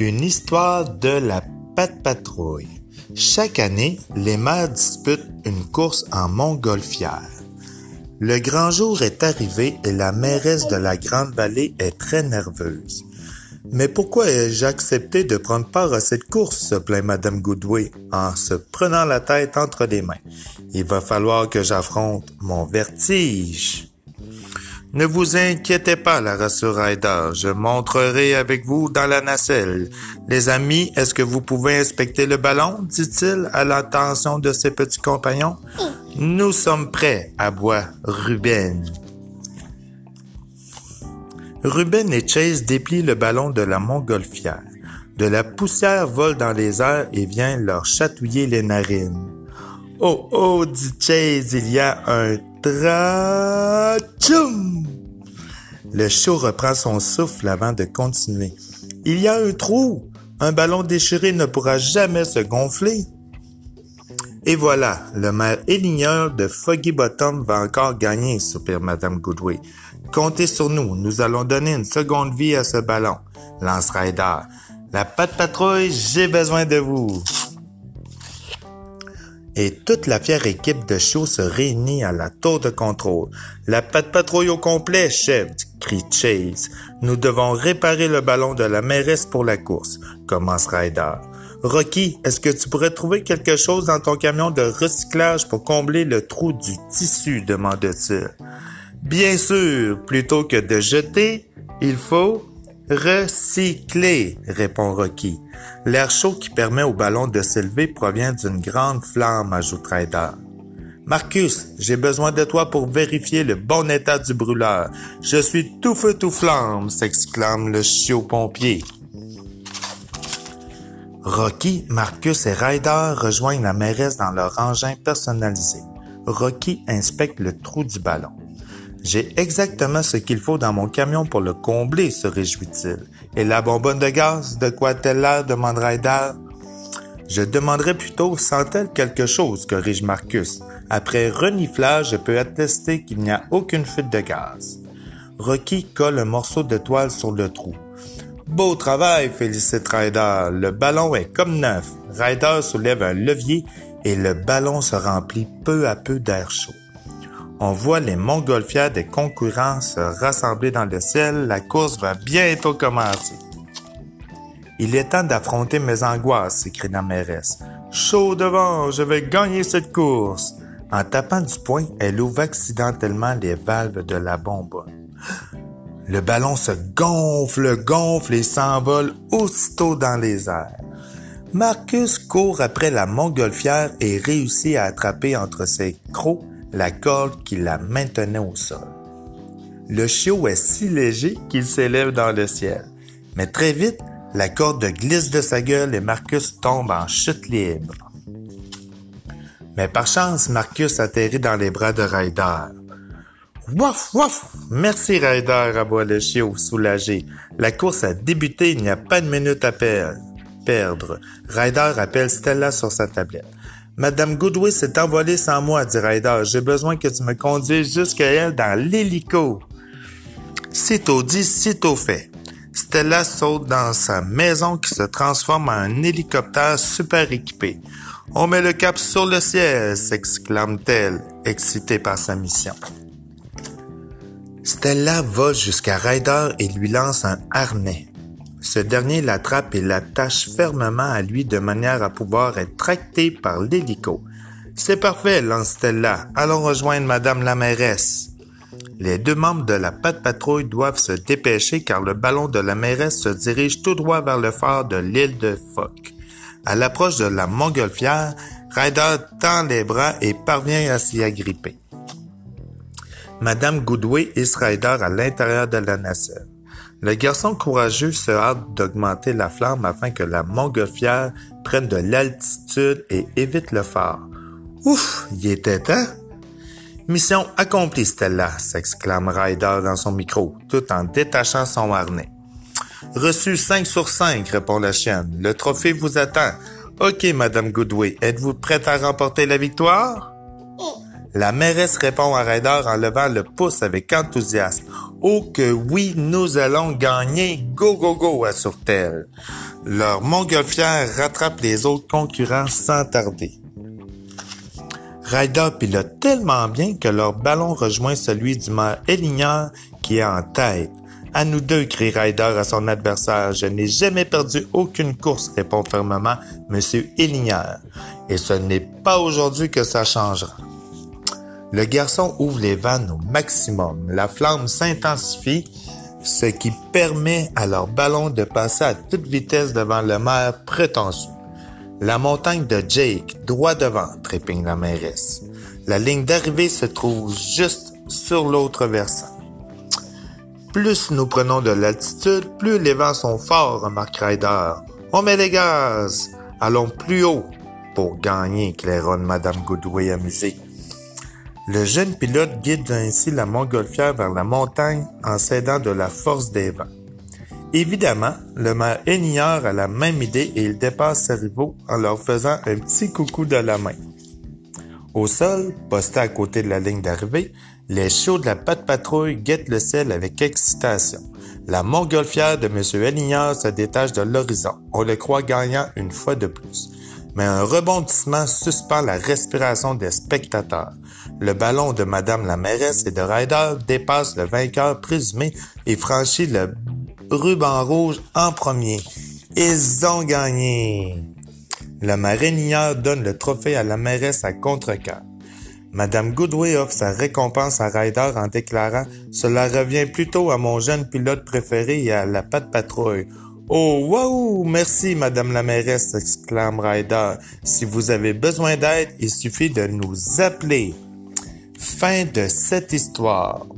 Une histoire de la patte patrouille. Chaque année, les maires disputent une course en montgolfière. Le grand jour est arrivé et la mairesse de la Grande Vallée est très nerveuse. Mais pourquoi ai-je accepté de prendre part à cette course, se plaint Madame Goodway en se prenant la tête entre les mains. Il va falloir que j'affronte mon vertige. Ne vous inquiétez pas, la rassure Ryder. Je montrerai avec vous dans la nacelle. Les amis, est-ce que vous pouvez inspecter le ballon? dit-il à l'attention de ses petits compagnons? Nous sommes prêts, aboie Ruben. Ruben et Chase déplient le ballon de la montgolfière. De la poussière vole dans les airs et vient leur chatouiller les narines. Oh oh, dit Chase, il y a un Le show reprend son souffle avant de continuer. Il y a un trou. Un ballon déchiré ne pourra jamais se gonfler. Et voilà, le maire éligneur de Foggy Bottom va encore gagner, soupire Madame Goodway. Comptez sur nous, nous allons donner une seconde vie à ce ballon, lance Ryder. La patte patrouille, j'ai besoin de vous et toute la fière équipe de show se réunit à la tour de contrôle. La patte patrouille au complet, chef, crie Chase. Nous devons réparer le ballon de la mairesse pour la course, commence Ryder. Rocky, est-ce que tu pourrais trouver quelque chose dans ton camion de recyclage pour combler le trou du tissu, demande-t-il. Bien sûr, plutôt que de jeter, il faut Recycler, répond Rocky. L'air chaud qui permet au ballon de s'élever provient d'une grande flamme, ajoute Ryder. Marcus, j'ai besoin de toi pour vérifier le bon état du brûleur. Je suis tout feu tout flamme, s'exclame le chiot pompier. Rocky, Marcus et Ryder rejoignent la mairesse dans leur engin personnalisé. Rocky inspecte le trou du ballon. J'ai exactement ce qu'il faut dans mon camion pour le combler, se réjouit-il. Et la bonbonne de gaz, de quoi a-t-elle l'air demande Ryder. Je demanderai plutôt sent-elle quelque chose, corrige Marcus. Après reniflage, je peux attester qu'il n'y a aucune fuite de gaz. Rocky colle un morceau de toile sur le trou. Beau travail, félicite Ryder. Le ballon est comme neuf. Ryder soulève un levier et le ballon se remplit peu à peu d'air chaud. On voit les montgolfières des concurrents se rassembler dans le ciel. La course va bientôt commencer. Il est temps d'affronter mes angoisses, s'écrie la mairesse. Chaud devant, je vais gagner cette course. En tapant du poing, elle ouvre accidentellement les valves de la bombe. Le ballon se gonfle, gonfle et s'envole aussitôt dans les airs. Marcus court après la montgolfière et réussit à attraper entre ses crocs la corde qui la maintenait au sol. Le chiot est si léger qu'il s'élève dans le ciel. Mais très vite, la corde glisse de sa gueule et Marcus tombe en chute libre. Mais par chance, Marcus atterrit dans les bras de Ryder. Wouf, wouf! Merci Ryder, aboie le chiot soulagé. La course a débuté, il n'y a pas de minute à perdre. Ryder appelle Stella sur sa tablette. Madame Goodway s'est envolée sans moi, dit Ryder. J'ai besoin que tu me conduises jusqu'à elle dans l'hélico. Sitôt dit, sitôt fait. Stella saute dans sa maison qui se transforme en un hélicoptère super équipé. On met le cap sur le ciel, s'exclame-t-elle, excitée par sa mission. Stella va jusqu'à Ryder et lui lance un harnais. Ce dernier l'attrape et l'attache fermement à lui de manière à pouvoir être tracté par l'hélico. C'est parfait, lance Stella. Allons rejoindre Madame la mairesse. Les deux membres de la patte patrouille doivent se dépêcher car le ballon de la mairesse se dirige tout droit vers le phare de l'île de Phoque. À l'approche de la montgolfière, Ryder tend les bras et parvient à s'y agripper. Madame Goodway hisse Ryder à l'intérieur de la nacelle. Le garçon courageux se hâte d'augmenter la flamme afin que la montgolfière prenne de l'altitude et évite le phare. Ouf, il était temps! Mission accomplie, Stella, s'exclame Ryder dans son micro, tout en détachant son harnais. Reçu 5 sur 5, répond la chienne. Le trophée vous attend. OK, Madame Goodway, êtes-vous prête à remporter la victoire? La mairesse répond à Ryder en levant le pouce avec enthousiasme. Oh que oui, nous allons gagner. Go, go, go, assure-t-elle. Leur montgolfière rattrape les autres concurrents sans tarder. Ryder pilote tellement bien que leur ballon rejoint celui du maire Elignard qui est en tête. À nous deux, crie Ryder à son adversaire. Je n'ai jamais perdu aucune course, répond fermement M. Elignard. Et ce n'est pas aujourd'hui que ça changera. Le garçon ouvre les vannes au maximum. La flamme s'intensifie, ce qui permet à leur ballon de passer à toute vitesse devant le maire prétentieux. La montagne de Jake, droit devant, trépigne la mairesse. La ligne d'arrivée se trouve juste sur l'autre versant. Plus nous prenons de l'altitude, plus les vents sont forts, remarque Ryder. On met les gaz. Allons plus haut pour gagner, claironne Madame Goodway amusée. Le jeune pilote guide ainsi la montgolfière vers la montagne en s'aidant de la force des vents. Évidemment, le maire Enignard a la même idée et il dépasse ses rivaux en leur faisant un petit coucou de la main. Au sol, posté à côté de la ligne d'arrivée, les chiots de la patte patrouille guettent le ciel avec excitation. La montgolfière de M. Elignard se détache de l'horizon. On le croit gagnant une fois de plus. Mais un rebondissement suspend la respiration des spectateurs. Le ballon de Madame la mairesse et de Ryder dépasse le vainqueur présumé et franchit le ruban rouge en premier. Ils ont gagné. Le marinière donne le trophée à la mairesse à contre Madame Goodway offre sa récompense à Ryder en déclarant Cela revient plutôt à mon jeune pilote préféré et à la patte patrouille. Oh, wow! Merci, Madame la mairesse, exclame Ryder. Si vous avez besoin d'aide, il suffit de nous appeler. Fin de cette histoire.